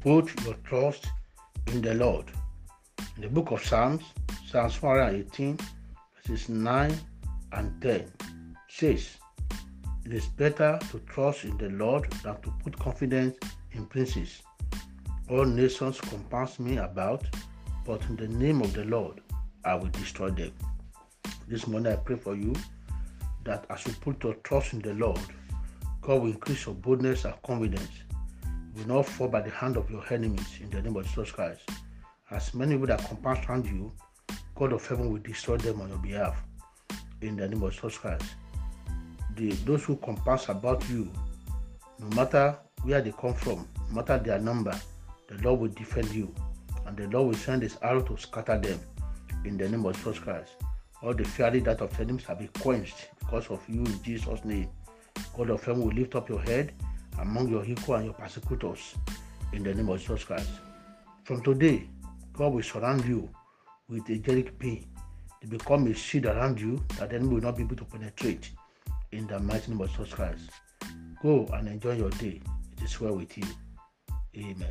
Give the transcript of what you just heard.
put your trust in the Lord. In the book of Psalms, Psalms 118, verses 9 and 10 says, It is better to trust in the Lord than to put confidence in princes. All nations compass me about, but in the name of the Lord I will destroy them. This morning I pray for you that as you put your trust in the Lord, God will increase your boldness and confidence. Will not fall by the hand of your enemies in the name of Jesus Christ. As many people that compass around you, God of heaven will destroy them on your behalf in the name of Jesus Christ. The, those who compass about you, no matter where they come from, no matter their number, the Lord will defend you and the Lord will send his arrow to scatter them in the name of Jesus Christ. All the fiery that of enemies shall be quenched because of you in Jesus' name. God of heaven will lift up your head among your equal and your persecutors in the name of Jesus Christ. From today, God will surround you with angelic pain to become a shield around you that the enemy will not be able to penetrate in the mighty name of Jesus Christ. Go and enjoy your day. It is well with you. Amen.